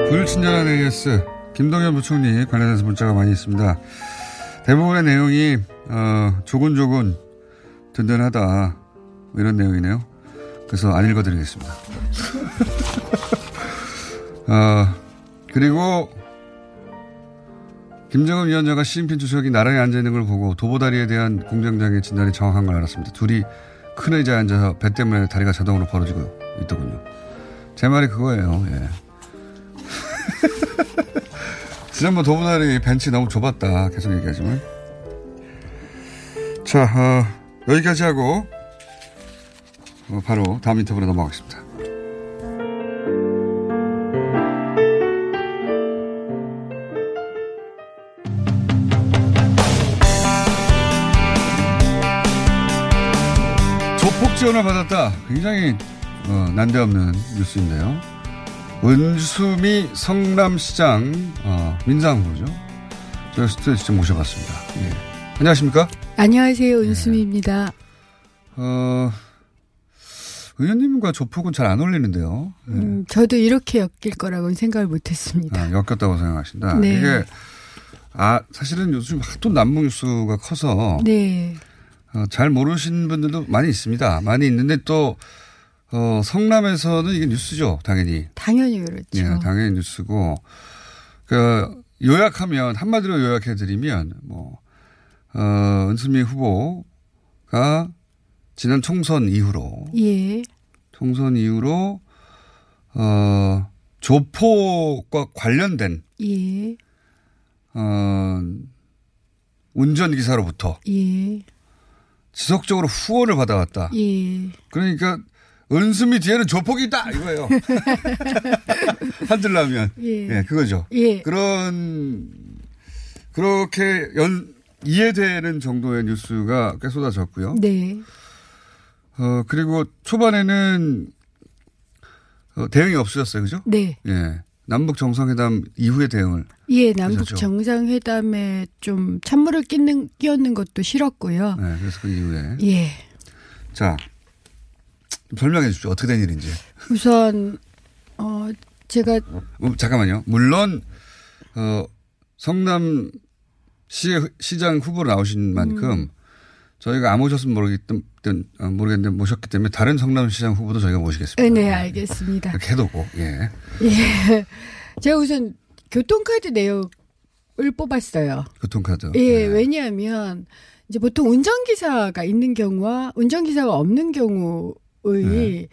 불친절한 AS 김동연 부총리 관련해서 문자가 많이 있습니다. 대부분의 내용이 어, 조곤조곤 든든하다 뭐 이런 내용이네요. 그래서 안 읽어드리겠습니다. 어, 그리고 김정은 위원장과 시진핑 주석이 나란히 앉아있는 걸 보고 도보다리에 대한 공장장의 진단이 정확한 걸 알았습니다. 둘이 큰 의자에 앉아서 배 때문에 다리가 자동으로 벌어지고 있더군요. 제 말이 그거예요. 예. 지난번 도보다리 벤치 너무 좁았다. 계속 얘기하지만. 자, 어, 여기까지 하고, 어, 바로 다음 인터뷰로 넘어가겠습니다. 조폭 지원을 받았다. 굉장히 어, 난데없는 뉴스인데요. 은수미 성남시장 어, 민상 후보죠. 저희 스튜디오에 직접 모셔봤습니다. 예. 안녕하십니까? 안녕하세요. 은수미입니다. 어, 의원님과 조폭은 잘 안 어울리는데요. 예. 음, 저도 이렇게 엮일 거라고는 생각을 못 했습니다. 아, 엮였다고 생각하신다. 네. 이게 아 사실은 요즘 하도 남북 뉴스가 커서 네. 어, 잘 모르시는 분들도 많이 있습니다. 많이 있는데 또 어, 성남에서는 이게 뉴스죠, 당연히. 당연히 그렇죠. 예, 당연히 뉴스고 그 요약하면 한마디로 요약해드리면 뭐 어, 은수미 후보가 지난 총선 이후로 예. 총선 이후로 어, 조폭과 관련된 예. 어, 운전 기사로부터 예. 지속적으로 후원을 받아왔다. 예. 그러니까 은수미 뒤에는 조폭이 있다 이거예요. 한들라면 예. 예, 그거죠. 예. 그런 그렇게 연 이해되는 정도의 뉴스가 꽤 쏟아졌고요. 네. 어 그리고 초반에는 어, 대응이 없으셨어요, 그죠? 네. 예. 남북 정상회담 이후의 대응을 예, 남북 하셨죠. 정상회담에 좀 찬물을 끼는, 끼얹는 것도 싫었고요. 네, 그래서 그 이후에 예. 자좀 설명해 주십시오. 어떻게 된 일인지. 우선, 어, 제가, 어, 잠깐만요. 물론 어, 성남 시 시장 후보로 나오신 만큼 음. 저희가 안 모셨으면 모르겠던 어, 모르겠는데 모셨기 때문에 다른 성남시장 후보도 저희가 모시겠습니다. 네, 네, 알겠습니다. 이렇게 해두고 예. 예. 제가 우선 교통카드 내역을 뽑았어요. 교통카드. 예, 왜냐하면 이제 보통 운전기사가 있는 경우와 운전기사가 없는 경우의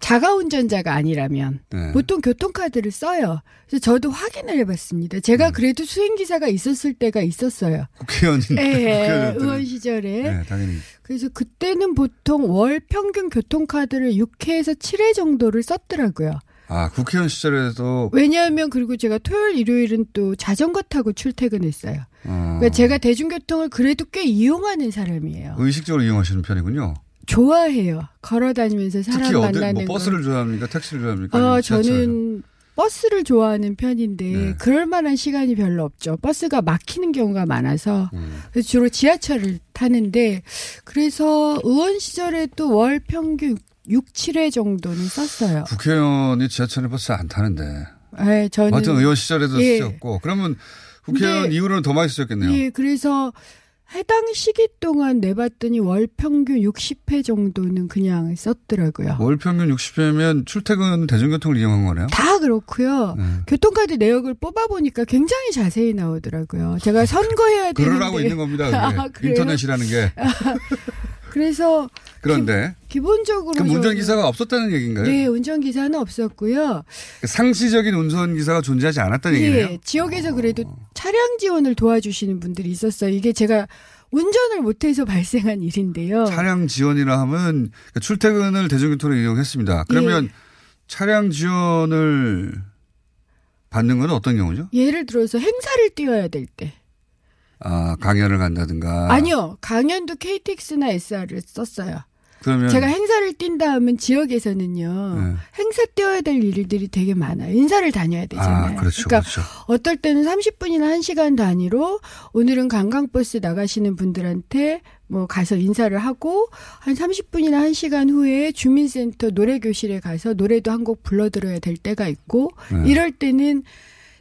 자가 운전자가 아니라면 네. 보통 교통카드를 써요. 그래서 저도 확인을 해봤습니다. 제가 음. 그래도 수행기사가 있었을 때가 있었어요. 국회의원인 예, 국회의원들은. 의원 시절에. 네, 당연히 그래서 그때는 보통 월 평균 교통카드를 6회에서 7회 정도를 썼더라고요. 아 국회의원 시절에도 왜냐하면 그리고 제가 토요일 일요일은 또 자전거 타고 출퇴근했어요. 어, 그러니까 제가 대중교통을 그래도 꽤 이용하는 사람이에요. 의식적으로 이용하시는 편이군요. 좋아해요. 걸어 다니면서 사람 특히 어디 만나는 뭐 거. 버스를 좋아합니까? 택시를 좋아합니까? 지하철을? 저는 버스를 좋아하는 편인데 네. 그럴 만한 시간이 별로 없죠. 버스가 막히는 경우가 많아서 음. 그래서 주로 지하철을 타는데 그래서 의원 시절에도 월 평균 6, 7회 정도는 썼어요. 국회의원이 지하철에 버스 안 타는데. 예, 저는 하여튼 의원 시절에도 예. 쓰셨고 그러면 국회의원 이후로는 더 많이 쓰셨겠네요. 예, 그래서 해당 시기 동안 내봤더니 월 평균 60회 정도는 그냥 썼더라고요. 월 평균 60회면 출퇴근 대중교통을 이용한 거네요. 다 그렇고요. 네. 교통카드 내역을 뽑아보니까 굉장히 자세히 나오더라고요. 제가 선거해야 되는데. 그러라고 있는 겁니다. 아, 그래요? 인터넷이라는 게. 그래서 그런데 기 본적으로 그럼 저는- 운전기사가 없었다는 얘기인가요? 네, 운전기사는 없었고요. 상시적인 운전기사가 존재하지 않았다는 얘기네요. 예, 지역에서 그래도 차량 지원을 도와주시는 분들이 있었어요. 이게 제가 운전을 못해서 발생한 일인데요. 차량 지원이라 하면 출퇴근을 대중교통으로 이용했습니다. 그러면 예. 차량 지원을 받는 건 어떤 경우죠? 예를 들어서 행사를 뛰어야 될 때. 아, 강연을 간다든가. 아니요. 강연도 KTX나 SR을 썼어요. 그러면 제가 행사를 뛴다 하면 지역에서는요. 네. 행사 뛰어야 될 일들이 되게 많아요. 인사를 다녀야 되잖아요. 아, 그렇죠. 러니까 그렇죠. 어떨 때는 30분이나 1시간 단위로 오늘은 관광버스 나가시는 분들한테 뭐 가서 인사를 하고 한 30분이나 1시간 후에 주민센터 노래 교실에 가서 노래도 한 곡 불러드려야 될 때가 있고 네. 이럴 때는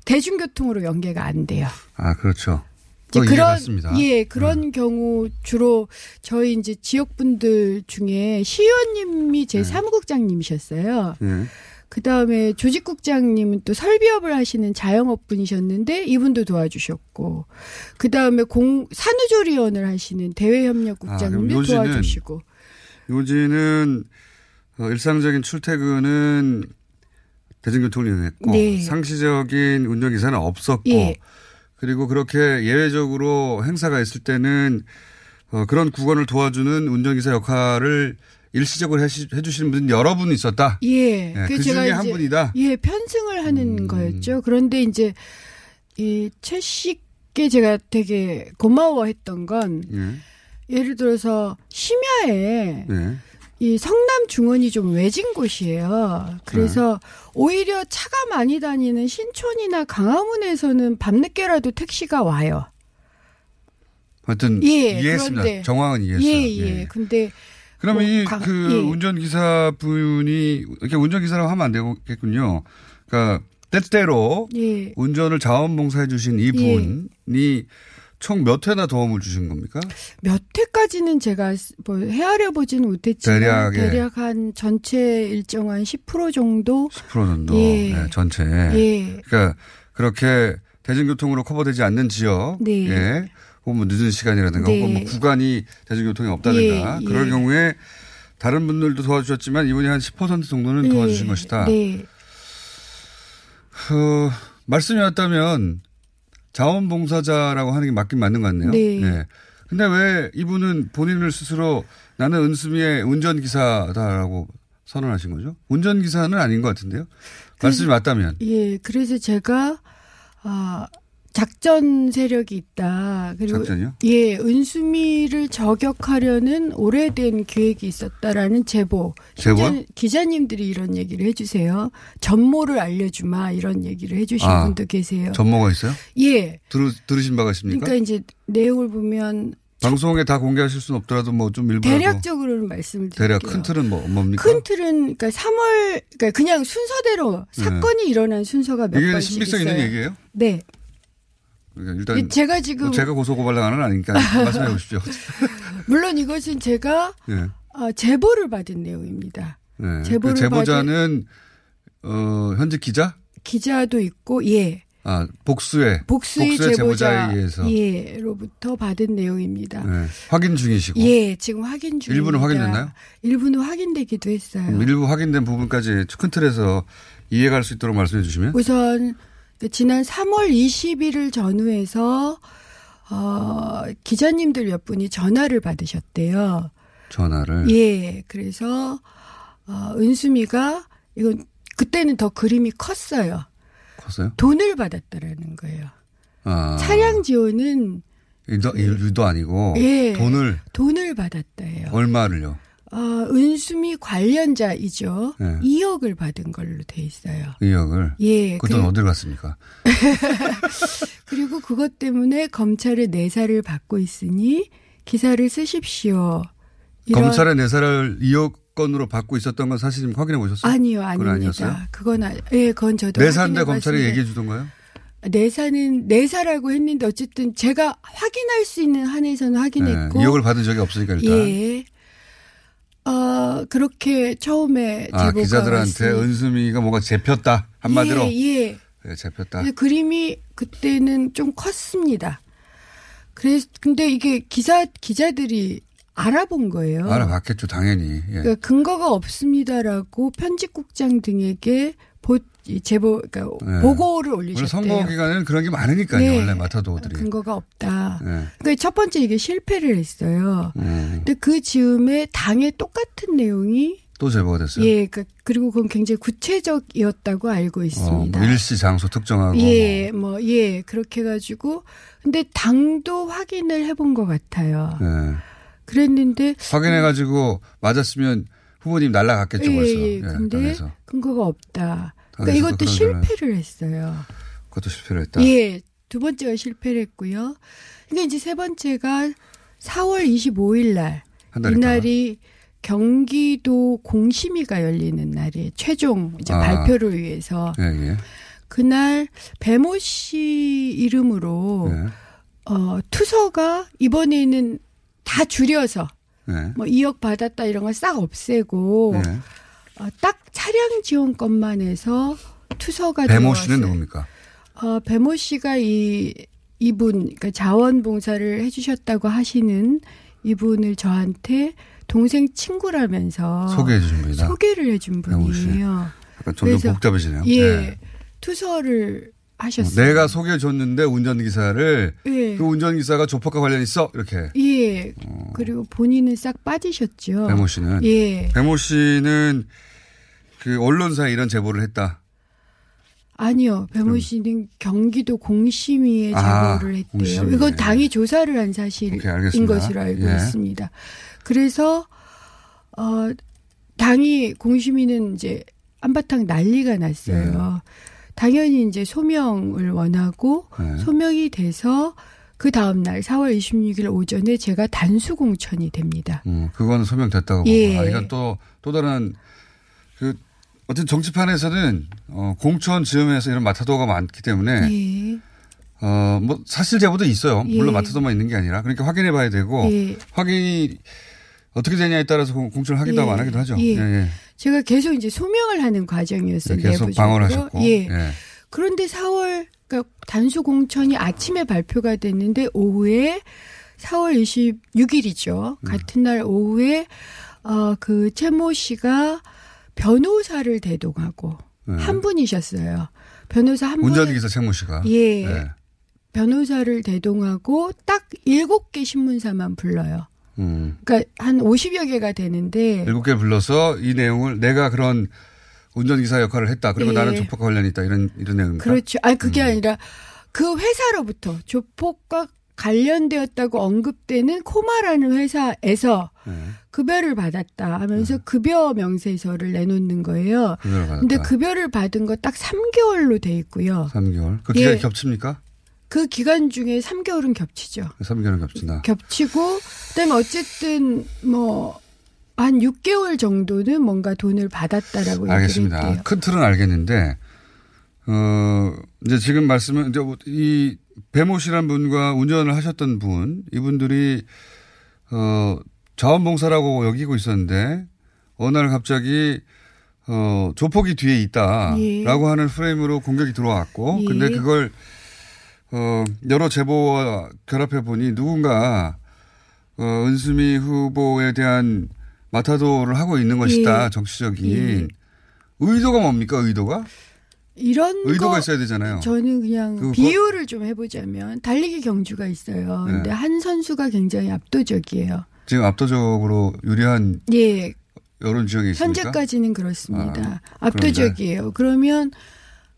대중교통으로 연계가 안 돼요. 아, 그렇죠. 이제 그 그런 이해갔습니다. 네. 예 그런 경우 주로 저희 이제 지역 분들 중에 시의원님이 네. 제 사무국장님이셨어요. 예. 그 다음에 조직국장님은 또 설비업을 하시는 자영업 분이셨는데 이분도 도와주셨고 그 다음에 공 산후조리원을 하시는 대외협력국장님도 아, 도와주시고 요지는 어, 일상적인 출퇴근은 대중교통을 이용했고 네. 상시적인 운전기사는 없었고 예. 그리고 그렇게 예외적으로 행사가 있을 때는 어, 그런 구간을 도와주는 운전기사 역할을 일시적으로 해주시는 분 여러 분 있었다. 예. 예, 그 중에 한 분이다. 예, 편승을 하는 음. 거였죠. 그런데 이제 이최 씨께 제가 되게 고마워했던 건 예. 예를 들어서 심야에 예. 이 성남 중원이 좀 외진 곳이에요. 그래서 네. 오히려 차가 많이 다니는 신촌이나 강화문에서는 밤늦게라도 택시가 와요. 하여튼 예, 이해했습니다. 그런데- 정황은 이해했어요. 예, 예. 근데 그러면 뭐이 강- 그 예. 운전기사 분이 이렇게 운전기사라고 하면 안 되겠군요. 그러니까 때때로 예. 운전을 자원봉사해 주신 이 분이 총 몇 회나 도움을 주신 겁니까? 몇 회까지는 제가 뭐 헤아려 보지는 못했지만 대략에. 대략 한 전체 일정 한 10% 정도 10% 정도 예. 네, 전체. 예. 그러니까 그렇게 대중교통으로 커버되지 않는 지역, 네. 예, 혹은 뭐 늦은 시간이라든가 네. 혹은 뭐 구간이 대중교통이 없다든가 예, 그럴 예. 경우에 다른 분들도 도와주셨지만 이분이 한 10% 정도는 도와주신 예. 것이다. 네. 어, 말씀이 왔다면 자원봉사자라고 하는 게 맞긴 맞는 것 같네요. 네. 예. 근데 왜 이분은 본인을 스스로 나는 은수미의 운전기사다라고 선언하신 거죠? 운전기사는 아닌 것 같은데요? 말씀이 맞다면. 예, 그래서 제가 아 작전 세력이 있다. 그리고 작전이요? 예, 은수미를 저격하려는 오래된 계획이 있었다라는 제보. 제보요? 기자, 님들이 이런 얘기를 해주세요. 전모를 알려주마 이런 얘기를 해주신 아, 분도 계세요. 전모가 있어요? 예. 들으, 들으신 바가 있습니까? 그러니까 이제 내용을 보면 방송에 다 공개하실 수는 없더라도 뭐 좀 일부라도 대략적으로는 말씀을 드릴게요. 대략 큰 틀은 뭐 뭡니까? 큰 틀은 그러니까 3월 그러니까 그냥 순서대로 네. 사건이 일어난 순서가 몇 이게 번씩 신빙성 있어요. 있는 얘기예요? 네. 그러니까 일단 제가 지금 뭐 제가 고소 고발당하는 아니니까 말씀해 보십시오. 물론 이것은 제가 네. 어, 제보를 받은 내용입니다. 네. 제보를 그 제보자는 어, 현직 기자? 기자도 있고 예. 아 복수의 복수의, 복수의 제보자 의해서 예로부터 받은 내용입니다. 네. 확인 중이시고 예, 지금 확인 중입니다. 일부는 확인됐나요? 일부는 확인되기도 했어요. 음, 일부 확인된 부분까지 큰 틀에서 이해갈 수 있도록 말씀해 주시면 우선 지난 3월 20일을 전후해서 어, 기자님들 몇 분이 전화를 받으셨대요. 전화를 예, 그래서 어, 은수미가 이건 그때는 더 그림이 컸어요. 컸어요? 돈을 받았다라는 거예요. 아, 차량 지원은 유도, 유도 아니고 예, 돈을 돈을 받았다예요. 얼마를요? 어, 은수미 관련자이죠. 네. 2억을 받은 걸로 돼 있어요. 2억을 예, 그돈 그- 어디로 갔습니까? 그리고 그것 때문에 검찰의 내사를 받고 있으니 기사를 쓰십시오. 검찰의 내사를 2억 건으로 받고 있었던 건 사실 확인해 보셨어요? 아니요, 그건 아니었어요? 아닙니다. 그건 아, 예, 그건 저도 내사인데 검찰이 얘기해 주던가요? 내사는 내사라고 했는데 어쨌든 제가 확인할 수 있는 한에서는 확인했고 네, 2억을 받은 적이 없으니까 일단 예. 어, 그렇게 처음에 아, 기자들한테. 은수미가 뭔가 잡혔다 한마디로 예, 예. 네, 잡혔다. 근데 그림이 그때는 좀 컸습니다. 그래서 근데 이게 기사 기자들이 알아본 거예요. 알아봤겠죠 당연히. 예. 그러니까 근거가 없습니다라고 편집국장 등에게 보, 이 제보, 그러니까 네. 보고를 올리셨대요. 선거 기간에는 그런 게 많으니까요. 네. 원래 마타도들이. 근거가 없다. 네. 그러니까 첫 번째 이게 실패를 했어요. 음, 근데 그 즈음에 당의 똑같은 내용이 또 제보가 됐어요. 예, 그 그리고 그건 굉장히 구체적이었다고 알고 어, 있습니다. 뭐 일시 장소 특정하고. 예, 뭐, 예, 그렇게 해가지고. 근데 당도 확인을 해본 것 같아요. 네. 그랬는데. 확인해가지고 맞았으면 후보님 날라갔겠죠 예, 벌써. 예, 예, 근데 당에서. 근거가 없다. 그러니까 이것도 실패를 했어요. 그것도 실패를 했다. 예, 두 번째가 실패를 했고요. 그러니까 이제 세 번째가 4월 25일 날. 이날이 경기도 공심위가 열리는 날이에요. 최종 이제 아. 발표를 위해서. 예, 예. 그날 배모 씨 이름으로 네. 어, 투서가 이번에는 다 줄여서 네. 뭐 2억 받았다 이런 걸 싹 없애고 네. 어, 딱 차량 지원권만 해서 투서가 배모. 씨는 누굽니까? 어, 배모 씨가 이 이분 그러니까 자원봉사를 해주셨다고 하시는 이분을 저한테 동생 친구라면서 소개해 주신 분이다. 소개를 해준. 분이에요. 약간 점점 복잡해지네요. 예, 네. 투서를 하셨어요. 내가 소개해 줬는데 운전기사를 예. 그 운전기사가 조폭과 관련 있어 이렇게 예. 그리고 본인은 싹 빠지셨죠. 어. 배모 씨는 예. 배모 씨는 그 언론사에 이런 제보를 했다. 아니요. 배모 씨는 경기도 공심위에 아, 제보를 했대요. 공심위에. 이건 당이 조사를 한 사실인 오케이. 것으로 알고 예. 있습니다. 그래서 어 당이 공심위는 이제 한바탕 난리가 났어요. 당연히 이제 소명을 원하고 네. 소명이 돼서 그 다음 날 4월 26일 오전에 제가 단수 공천이 됩니다. 음, 그거는 소명됐다고 보고. 예. 아, 이건 또, 또 다른, 그, 어떤 정치판에서는, 어, 공천 지음에서 이런 마타도가 많기 때문에, 예. 어, 뭐, 사실 제보도 있어요. 예. 물론 마타도만 있는 게 아니라. 그러니까 확인해 봐야 되고, 예. 확인이 어떻게 되냐에 따라서 공- 공천을 하기도 하고 예. 안 하기도 하죠. 예. 제가 계속 이제 소명을 하는 과정이었어요. 네, 계속 내부적으로. 방어를 하셨고. 예. 예. 그런데 4월 그러니까 단수 공천이 아침에 발표가 됐는데 오후에 4월 26일이죠. 음. 같은 날 오후에 어그 채모 씨가 변호사를 대동하고 네. 한 분이셨어요. 변호사 한 분. 운전기사 최모 씨가. 예. 네. 변호사를 대동하고 딱 일곱 개 신문사만 불러요. 음. 그러니까 한 50여 개가 되는데 일곱 개 불러서 이 내용을 내가 그런 운전기사 역할을 했다. 그리고 예. 나는 조폭과 관련이 있다. 이런, 이런 내용입니까? 그렇죠. 아니 음. 그게 아니라 그 회사로부터 조폭과 관련되었다고 언급되는 코마라는 회사에서 네. 급여를 받았다 하면서 급여 명세서를 내놓는 거예요. 급여를. 근데 급여를 받은 거 딱 3개월로 돼 있고요. 3개월. 그 기간이 예. 겹칩니까? 그 기간 중에 3개월은 겹치죠. 3개월은 겹친다. 겹치고 그다음에 어쨌든 뭐 한 6개월 정도는 뭔가 돈을 받았다라고 알겠습니다. 큰 틀은 알겠는데, 어, 이제 지금 말씀은, 이제 이 배모 씨란 분과 운전을 하셨던 분, 이분들이, 어, 자원봉사라고 여기고 있었는데, 어느 날 갑자기, 어, 조폭이 뒤에 있다라고 예. 하는 프레임으로 공격이 들어왔고, 예. 근데 그걸, 어, 여러 제보와 결합해 보니 누군가, 어, 은수미 후보에 대한 마타도를 하고 있는 것이다. 예. 정치적인. 예. 의도가 뭡니까, 의도가? 이런 의도가 거 있어야 되잖아요. 저는 그냥 그거- 비유를 좀 해보자면 달리기 경주가 있어요. 네. 근데 한 선수가 굉장히 압도적이에요. 지금 압도적으로 유리한 예, 여론 지역이 있습니까? 현재까지는 그렇습니다. 아, 압도적이에요. 그러면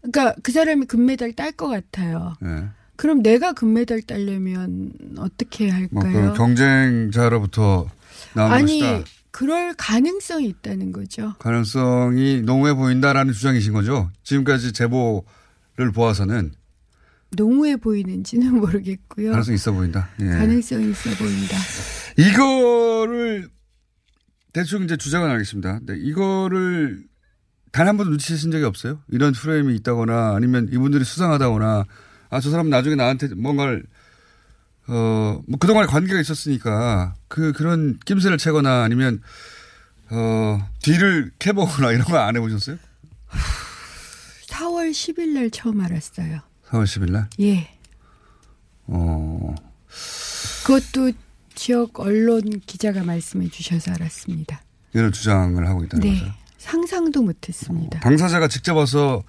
그러니까 그 사람이 금메달 딸 것 같아요. 네. 그럼 내가 금메달 따려면 어떻게 뭐, 할까요? 그 경쟁자로부터 나온 아니 것이다. 그럴 가능성이 있다는 거죠. 가능성이 농후해 보인다라는 주장이신 거죠. 지금까지 제보를 보아서는 농후해 보이는지는 모르겠고요. 가능성이 있어 보인다. 예. 가능성이 있어 보인다. 이거를 대충 이제 주장은 알겠습니다. 네, 이거를 단 한 번도 눈치채신 적이 없어요? 이런 프레임이 있다거나 아니면 이분들이 수상하다거나 아, 저 사람 나중에 나한테 뭔가를 어, 뭐 그동안 관계가 있었으니까 그, 그런 낌새를 채거나 아니면 어, 뒤를 캐보거나 이런 거 안 해보셨어요? 4월 10일 날 처음 알았어요. 4월 10일 날? 예. 어, 그것도 지역 언론 기자가 말씀해 주셔서 알았습니다. 이런 주장을 하고 있다는 네. 거죠. 상상도 못했습니다. 당사자가 직접 와서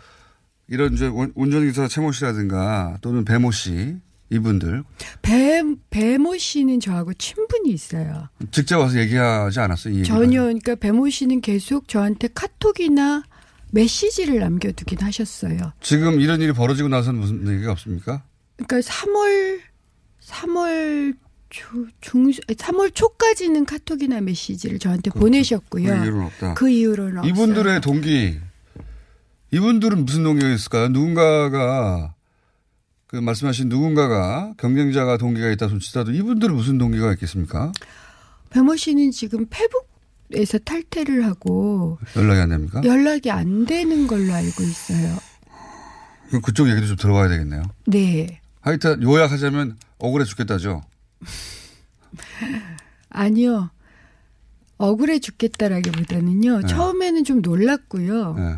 이런 이제 운- 운전기사 최모 씨라든가 또는 배모 씨 이분들 배 배모 씨는 저하고 친분이 있어요. 직접 와서 얘기하지 않았어요? 전혀 그러니까 배모 씨는 계속 저한테 카톡이나 메시지를 남겨두긴 하셨어요. 지금 이런 일이 벌어지고 나서는 무슨 얘기가 없습니까? 그러니까 3월 3월 초, 중 3월 초까지는 카톡이나 메시지를 저한테 보내셨고요. 그 이유는 없다. 그 이후로는 없어요. 이분들의 동기, 이분들은 무슨 동기가 있을까요? 누군가가 그 말씀하신 누군가가 경쟁자가 동기가 있다 손치더라도 이분들은 무슨 동기가 있겠습니까? 배모 씨는 지금 페북에서 탈퇴를 하고 연락이 안 됩니까? 연락이 안 되는 걸로 알고 있어요. 그럼 그쪽 얘기도 좀 들어봐야 되겠네요. 네. 하여튼 요약하자면 억울해 죽겠다죠. 아니요. 억울해 죽겠다라기보다는요. 네. 처음에는 좀 놀랐고요. 네.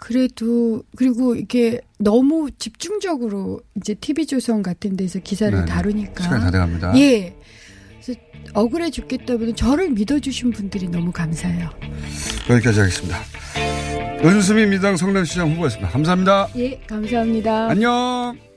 그래도 그리고 이게 너무 집중적으로 이제 TV 조선 같은 데서 기사를 네, 네. 다루니까 시간이 다 돼갑니다. 예. 그래서 억울해 죽겠다보다 저를 믿어주신 분들이 너무 감사해요. 여기까지 하겠습니다. 윤수미 민당 성남시장 후보였습니다. 감사합니다. 예, 감사합니다. 안녕.